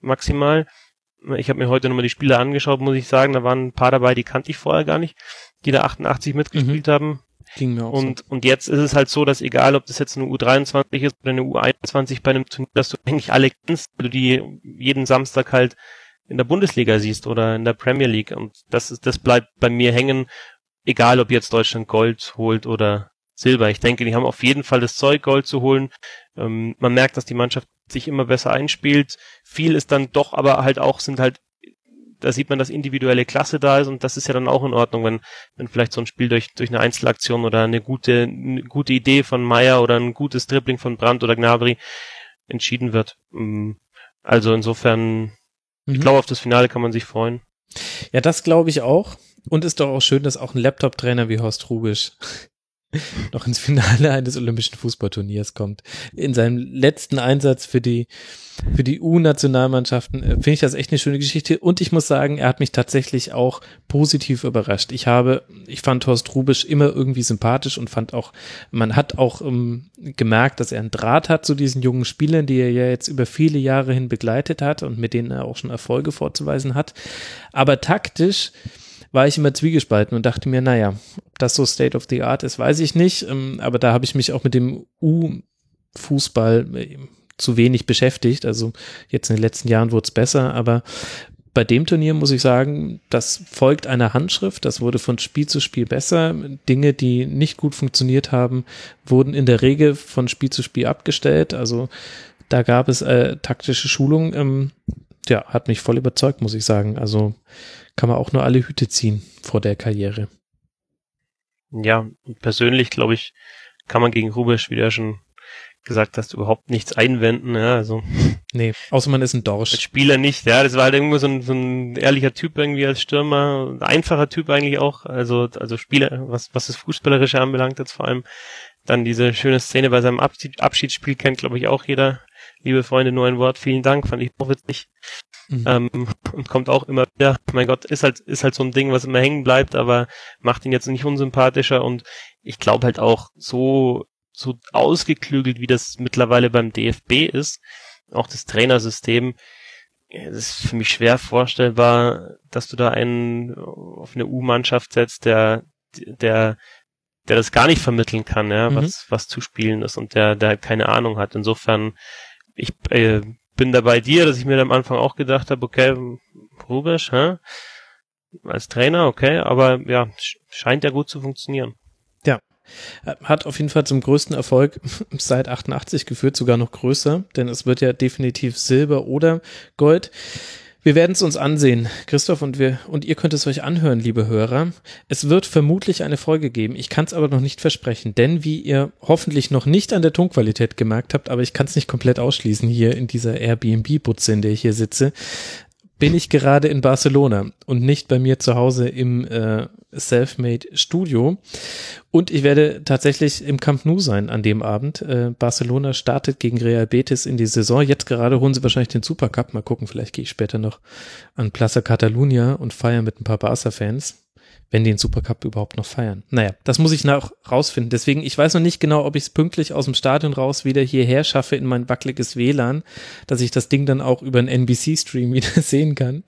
maximal. Ich habe mir heute nochmal die Spieler angeschaut, muss ich sagen, da waren ein paar dabei, die kannte ich vorher gar nicht, die da 88 mitgespielt haben. Ging mir auch Und, und jetzt ist es halt so, dass egal, ob das jetzt eine U23 ist oder eine U21 bei einem Turnier, dass du eigentlich alle kennst, weil du die jeden Samstag halt in der Bundesliga siehst oder in der Premier League. Und das ist, das bleibt bei mir hängen, egal ob jetzt Deutschland Gold holt oder Silber. Ich denke, die haben auf jeden Fall das Zeug, Gold zu holen. Ähm, man merkt, dass die Mannschaft sich immer besser einspielt. Viel ist dann doch, aber halt auch, sind halt, da sieht man, dass individuelle Klasse da ist und das ist ja dann auch in Ordnung, wenn, wenn vielleicht so ein Spiel durch, durch eine Einzelaktion oder eine gute, eine gute Idee von Meier oder ein gutes Dribbling von Brandt oder Gnabry entschieden wird. Ähm, Also insofern, ich Mhm. glaube, auf das Finale kann man sich freuen. Ja, das glaube ich auch. Und ist doch auch schön, dass auch ein Laptop-Trainer wie Horst Rubisch noch ins Finale eines Olympischen Fußballturniers kommt. In seinem letzten Einsatz für die, für die U-Nationalmannschaften äh, finde ich das echt eine schöne Geschichte. Und ich muss sagen, er hat mich tatsächlich auch positiv überrascht. Ich habe, ich fand Horst Rubisch immer irgendwie sympathisch und fand auch, man hat auch ähm, gemerkt, dass er einen Draht hat zu diesen jungen Spielern, die er ja jetzt über viele Jahre hin begleitet hat und mit denen er auch schon Erfolge vorzuweisen hat. Aber taktisch war ich immer zwiegespalten und dachte mir, naja, das so State of the Art ist, weiß ich nicht. Ähm, aber da habe ich mich auch mit dem U-Fußball äh, zu wenig beschäftigt. Also jetzt in den letzten Jahren wurde es besser, aber bei dem Turnier muss ich sagen, das folgt einer Handschrift. Das wurde von Spiel zu Spiel besser. Dinge, die nicht gut funktioniert haben, wurden in der Regel von Spiel zu Spiel abgestellt. Also da gab es äh, taktische Schulung. Ähm, ja, hat mich voll überzeugt, muss ich sagen. Also kann man auch nur alle Hüte ziehen vor der Karriere. Ja, und persönlich glaube ich, kann man gegen Rubisch, wie du ja schon gesagt hast, überhaupt nichts einwenden, ja, also. Nee, außer man ist ein Dorsch. Als Spieler nicht, ja, das war halt irgendwo so ein, so ein ehrlicher Typ irgendwie als Stürmer, ein einfacher Typ eigentlich auch, also, also Spieler, was, was das Fußballerische anbelangt jetzt vor allem. Dann diese schöne Szene bei seinem Abschied, Abschiedsspiel kennt, glaube ich, auch jeder. Liebe Freunde, nur ein Wort, vielen Dank, fand ich auch witzig. Mhm. Ähm, und kommt auch immer wieder, mein Gott, ist halt, ist halt so ein Ding, was immer hängen bleibt, aber macht ihn jetzt nicht unsympathischer und ich glaube halt auch so so ausgeklügelt, wie das mittlerweile beim DFB ist, auch das Trainersystem, es ist für mich schwer vorstellbar, dass du da einen auf eine U-Mannschaft setzt, der, der, der das gar nicht vermitteln kann, ja, mhm. was, was zu spielen ist und der, der keine Ahnung hat. Insofern, ich äh, bin da bei dir, dass ich mir am Anfang auch gedacht habe, okay, Rubisch, hä? als Trainer, okay, aber ja, scheint ja gut zu funktionieren. Hat auf jeden Fall zum größten Erfolg seit 88 geführt, sogar noch größer, denn es wird ja definitiv Silber oder Gold. Wir werden es uns ansehen, Christoph, und wir und ihr könnt es euch anhören, liebe Hörer. Es wird vermutlich eine Folge geben. Ich kann es aber noch nicht versprechen, denn wie ihr hoffentlich noch nicht an der Tonqualität gemerkt habt, aber ich kann es nicht komplett ausschließen hier in dieser Airbnb-Butze, in der ich hier sitze, bin ich gerade in Barcelona und nicht bei mir zu Hause im äh, Selfmade Studio. Und ich werde tatsächlich im Camp Nou sein an dem Abend. Äh, Barcelona startet gegen Real Betis in die Saison. Jetzt gerade holen sie wahrscheinlich den Supercup. Mal gucken, vielleicht gehe ich später noch an Plaza Catalunya und feiere mit ein paar Barca-Fans wenn die den Supercup überhaupt noch feiern. Naja, das muss ich noch rausfinden. Deswegen, ich weiß noch nicht genau, ob ich es pünktlich aus dem Stadion raus wieder hierher schaffe in mein wackeliges WLAN, dass ich das Ding dann auch über einen NBC-Stream wieder sehen kann.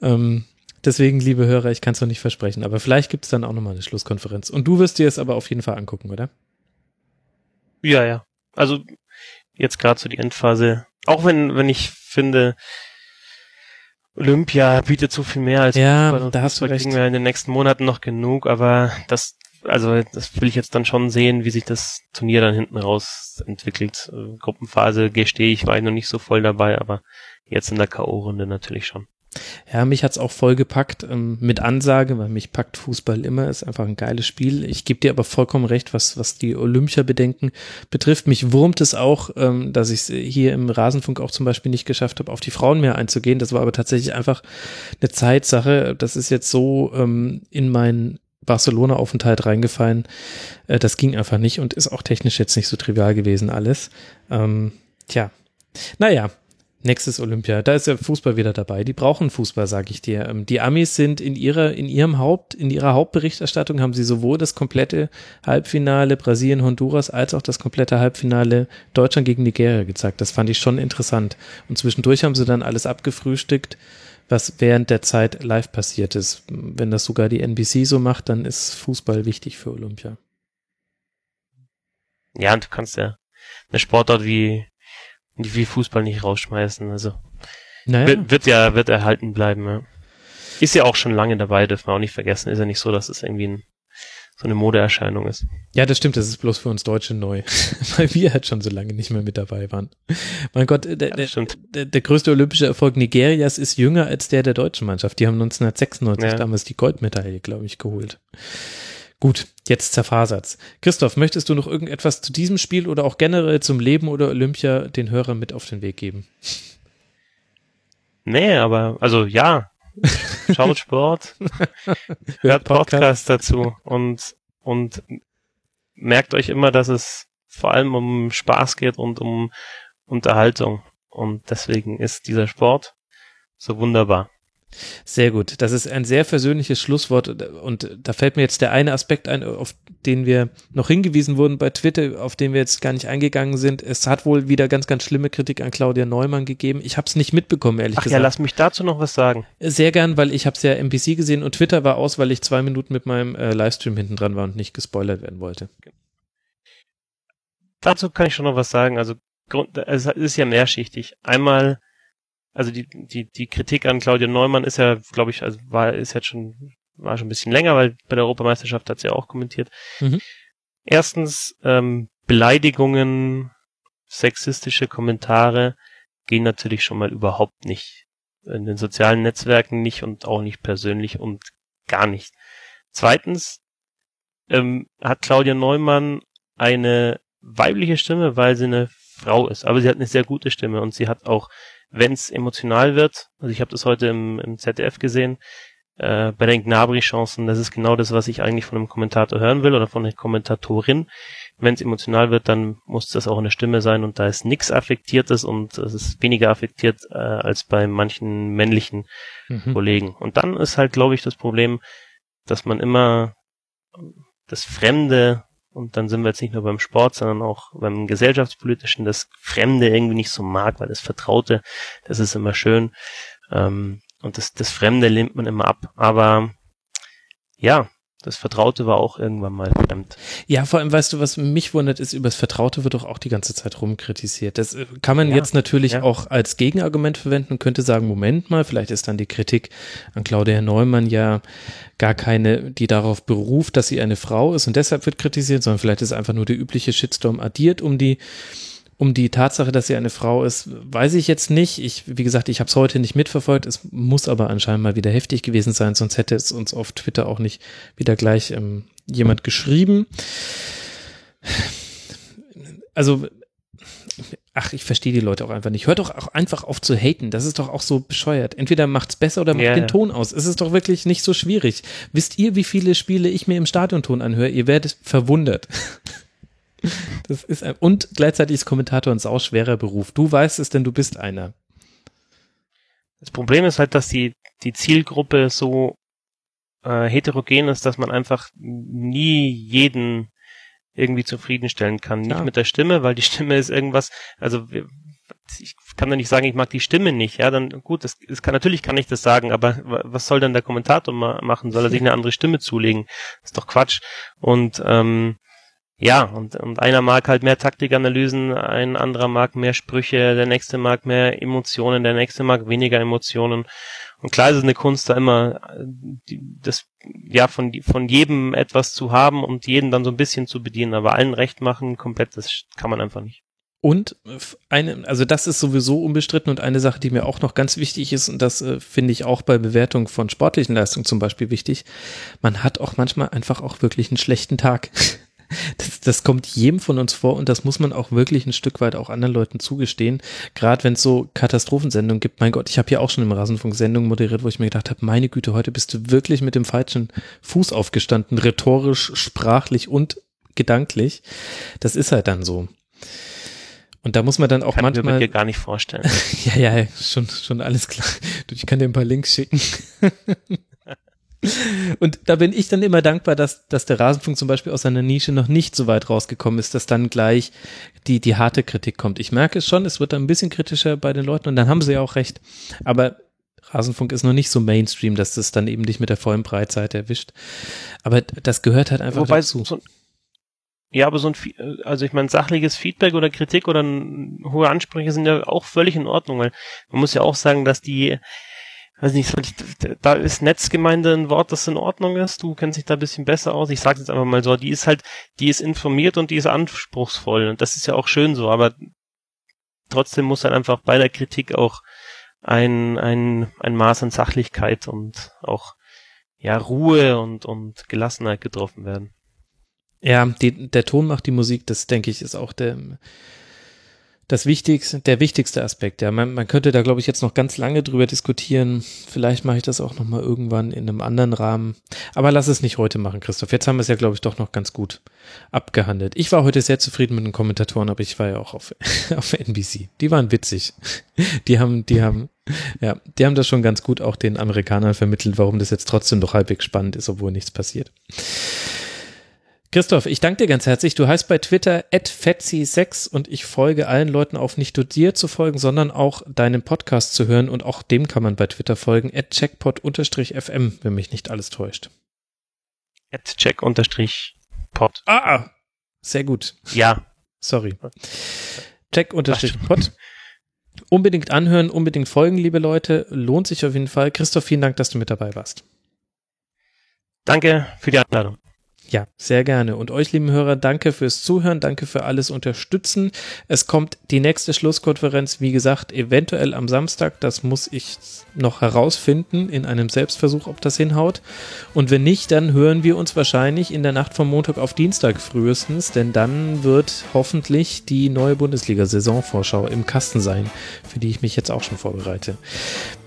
Ähm, deswegen, liebe Hörer, ich kann es noch nicht versprechen, aber vielleicht gibt es dann auch nochmal eine Schlusskonferenz. Und du wirst dir es aber auf jeden Fall angucken, oder? Ja, ja. Also jetzt gerade so die Endphase. Auch wenn, wenn ich finde, Olympia bietet so viel mehr als ja, Fußball da hast du recht. kriegen wir in den nächsten Monaten noch genug, aber das also das will ich jetzt dann schon sehen, wie sich das Turnier dann hinten raus entwickelt. Äh, Gruppenphase gestehe ich, war ich noch nicht so voll dabei, aber jetzt in der K.O.-Runde natürlich schon. Ja, mich hat's auch voll gepackt ähm, mit Ansage, weil mich packt Fußball immer, ist einfach ein geiles Spiel. Ich gebe dir aber vollkommen recht, was, was die Olympia-Bedenken betrifft. Mich wurmt es auch, ähm, dass ich hier im Rasenfunk auch zum Beispiel nicht geschafft habe, auf die Frauen mehr einzugehen. Das war aber tatsächlich einfach eine Zeitsache. Das ist jetzt so ähm, in meinen Barcelona-Aufenthalt reingefallen. Äh, das ging einfach nicht und ist auch technisch jetzt nicht so trivial gewesen alles. Ähm, tja, naja, Nächstes Olympia, da ist der Fußball wieder dabei. Die brauchen Fußball, sage ich dir. Ähm, die Amis sind in ihrer, in ihrem Haupt, in ihrer Hauptberichterstattung haben sie sowohl das komplette Halbfinale Brasilien, Honduras als auch das komplette Halbfinale Deutschland gegen Nigeria gezeigt. Das fand ich schon interessant. Und zwischendurch haben sie dann alles abgefrühstückt, was während der Zeit live passiert ist. Wenn das sogar die NBC so macht, dann ist Fußball wichtig für Olympia. Ja, und du kannst ja eine Sportart wie die will Fußball nicht rausschmeißen. Also naja. wird, wird ja wird erhalten bleiben. Ja. Ist ja auch schon lange dabei, dürfen wir auch nicht vergessen. Ist ja nicht so, dass es irgendwie ein, so eine Modeerscheinung ist. Ja, das stimmt. Das ist bloß für uns Deutsche neu, weil wir halt schon so lange nicht mehr mit dabei waren. Mein Gott, der, ja, der, der, der, größte olympische Erfolg Nigerias ist jünger als der der deutschen Mannschaft. Die haben 1996 ja. damals die Goldmedaille, glaube ich, geholt. Gut, jetzt zerfasert's. Christoph, möchtest du noch irgendetwas zu diesem Spiel oder auch generell zum Leben oder Olympia den Hörern mit auf den Weg geben? Nee, aber, also ja, schaut Sport, hört Podcast dazu und, und merkt euch immer, dass es vor allem um Spaß geht und um Unterhaltung. Und deswegen ist dieser Sport so wunderbar. Sehr gut. Das ist ein sehr versöhnliches Schlusswort und da fällt mir jetzt der eine Aspekt ein, auf den wir noch hingewiesen wurden bei Twitter, auf den wir jetzt gar nicht eingegangen sind. Es hat wohl wieder ganz, ganz schlimme Kritik an Claudia Neumann gegeben. Ich habe es nicht mitbekommen, ehrlich Ach gesagt. Ja, lass mich dazu noch was sagen. Sehr gern, weil ich habe es ja MPC gesehen und Twitter war aus, weil ich zwei Minuten mit meinem äh, Livestream hinten dran war und nicht gespoilert werden wollte. Dazu kann ich schon noch was sagen. Also es ist ja mehrschichtig. Einmal also die, die, die Kritik an Claudia Neumann ist ja, glaube ich, also war, ist jetzt schon, war schon ein bisschen länger, weil bei der Europameisterschaft hat sie ja auch kommentiert. Mhm. Erstens, ähm, Beleidigungen, sexistische Kommentare gehen natürlich schon mal überhaupt nicht. In den sozialen Netzwerken nicht und auch nicht persönlich und gar nicht. Zweitens ähm, hat Claudia Neumann eine weibliche Stimme, weil sie eine Frau ist, aber sie hat eine sehr gute Stimme und sie hat auch, wenn es emotional wird, also ich habe das heute im, im ZDF gesehen, äh, bei den Gnabry-Chancen, das ist genau das, was ich eigentlich von einem Kommentator hören will oder von einer Kommentatorin. Wenn es emotional wird, dann muss das auch eine Stimme sein und da ist nichts Affektiertes und es ist weniger affektiert äh, als bei manchen männlichen mhm. Kollegen. Und dann ist halt, glaube ich, das Problem, dass man immer das Fremde und dann sind wir jetzt nicht nur beim Sport, sondern auch beim gesellschaftspolitischen, das Fremde irgendwie nicht so mag, weil das Vertraute, das ist immer schön. Ähm, und das, das Fremde lehnt man immer ab. Aber ja, das Vertraute war auch irgendwann mal fremd. Ja, vor allem, weißt du, was mich wundert, ist, über das Vertraute wird doch auch die ganze Zeit rumkritisiert. Das äh, kann man ja, jetzt natürlich ja. auch als Gegenargument verwenden und könnte sagen, Moment mal, vielleicht ist dann die Kritik an Claudia Neumann ja gar keine, die darauf beruft, dass sie eine Frau ist und deshalb wird kritisiert, sondern vielleicht ist einfach nur der übliche Shitstorm addiert, um die um die Tatsache, dass sie eine Frau ist, weiß ich jetzt nicht. Ich, wie gesagt, ich habe es heute nicht mitverfolgt. Es muss aber anscheinend mal wieder heftig gewesen sein, sonst hätte es uns auf Twitter auch nicht wieder gleich ähm, jemand geschrieben. Also, ach, ich verstehe die Leute auch einfach nicht. Hört doch auch einfach auf zu haten. Das ist doch auch so bescheuert. Entweder macht's besser oder macht yeah, den Ton aus. Es ist doch wirklich nicht so schwierig. Wisst ihr, wie viele Spiele ich mir im Stadionton anhöre? Ihr werdet verwundert. Das ist ein, und gleichzeitig ist Kommentator ein sau schwerer Beruf. Du weißt es, denn du bist einer. Das Problem ist halt, dass die, die Zielgruppe so äh, heterogen ist, dass man einfach nie jeden irgendwie zufriedenstellen kann. Nicht ja. mit der Stimme, weil die Stimme ist irgendwas, also ich kann da nicht sagen, ich mag die Stimme nicht, ja, dann gut, das, das kann, natürlich kann ich das sagen, aber was soll denn der Kommentator ma machen? Soll er sich eine andere Stimme zulegen? Das ist doch Quatsch. Und ähm, ja, und, und einer mag halt mehr Taktikanalysen, ein anderer mag mehr Sprüche, der nächste mag mehr Emotionen, der nächste mag weniger Emotionen. Und klar ist es eine Kunst, da immer die, das ja von von jedem etwas zu haben und jeden dann so ein bisschen zu bedienen, aber allen recht machen, komplett, das kann man einfach nicht. Und eine, also das ist sowieso unbestritten und eine Sache, die mir auch noch ganz wichtig ist, und das äh, finde ich auch bei Bewertung von sportlichen Leistungen zum Beispiel wichtig, man hat auch manchmal einfach auch wirklich einen schlechten Tag. das, das kommt jedem von uns vor und das muss man auch wirklich ein Stück weit auch anderen Leuten zugestehen. Gerade wenn es so Katastrophensendungen gibt. Mein Gott, ich habe ja auch schon im Rasenfunk Sendungen moderiert, wo ich mir gedacht habe, meine Güte, heute bist du wirklich mit dem falschen Fuß aufgestanden, rhetorisch, sprachlich und gedanklich. Das ist halt dann so. Und da muss man dann auch kann manchmal. Kann mir gar nicht vorstellen. ja, ja, schon, schon alles klar. Ich kann dir ein paar Links schicken. Und da bin ich dann immer dankbar, dass, dass der Rasenfunk zum Beispiel aus seiner Nische noch nicht so weit rausgekommen ist, dass dann gleich die, die harte Kritik kommt. Ich merke es schon, es wird dann ein bisschen kritischer bei den Leuten und dann haben sie ja auch recht. Aber Rasenfunk ist noch nicht so Mainstream, dass das dann eben nicht mit der vollen Breitseite erwischt. Aber das gehört halt einfach Wobei dazu. So, ja, aber so ein, also ich meine, sachliches Feedback oder Kritik oder hohe Ansprüche sind ja auch völlig in Ordnung, weil man muss ja auch sagen, dass die weiß nicht, da ist Netzgemeinde ein Wort, das in Ordnung ist. Du kennst dich da ein bisschen besser aus. Ich sage jetzt einfach mal so, die ist halt, die ist informiert und die ist anspruchsvoll. Und das ist ja auch schön so, aber trotzdem muss halt einfach bei der Kritik auch ein, ein, ein Maß an Sachlichkeit und auch ja, Ruhe und, und Gelassenheit getroffen werden. Ja, die, der Ton macht die Musik, das denke ich, ist auch der, das wichtigste, der wichtigste Aspekt. Ja, man, man könnte da, glaube ich, jetzt noch ganz lange drüber diskutieren. Vielleicht mache ich das auch noch mal irgendwann in einem anderen Rahmen. Aber lass es nicht heute machen, Christoph. Jetzt haben wir es ja, glaube ich, doch noch ganz gut abgehandelt. Ich war heute sehr zufrieden mit den Kommentatoren, aber ich war ja auch auf, auf NBC. Die waren witzig. Die haben, die haben, ja, die haben das schon ganz gut auch den Amerikanern vermittelt, warum das jetzt trotzdem doch halbwegs spannend ist, obwohl nichts passiert. Christoph, ich danke dir ganz herzlich. Du heißt bei Twitter @fetzi6 und ich folge allen Leuten auf, nicht nur dir zu folgen, sondern auch deinen Podcast zu hören und auch dem kann man bei Twitter folgen @checkpot_fm, wenn mich nicht alles täuscht. @check_pod. Ah, sehr gut. Ja. Sorry. Check_pod. Unbedingt anhören, unbedingt folgen, liebe Leute. Lohnt sich auf jeden Fall. Christoph, vielen Dank, dass du mit dabei warst. Danke für die Einladung. Ja, sehr gerne. Und euch, lieben Hörer, danke fürs Zuhören, danke für alles Unterstützen. Es kommt die nächste Schlusskonferenz, wie gesagt, eventuell am Samstag. Das muss ich noch herausfinden in einem Selbstversuch, ob das hinhaut. Und wenn nicht, dann hören wir uns wahrscheinlich in der Nacht vom Montag auf Dienstag frühestens, denn dann wird hoffentlich die neue Bundesliga-Saisonvorschau im Kasten sein, für die ich mich jetzt auch schon vorbereite.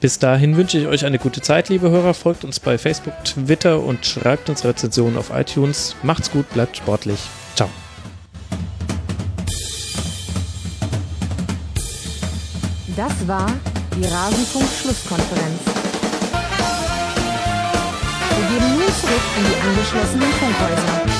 Bis dahin wünsche ich euch eine gute Zeit, liebe Hörer. Folgt uns bei Facebook, Twitter und schreibt uns Rezensionen auf iTunes uns. Macht's gut, bleibt sportlich. Ciao. Das war die Rasenfunk-Schlusskonferenz. Wir geben nun zurück in die angeschlossenen Funkhäuser.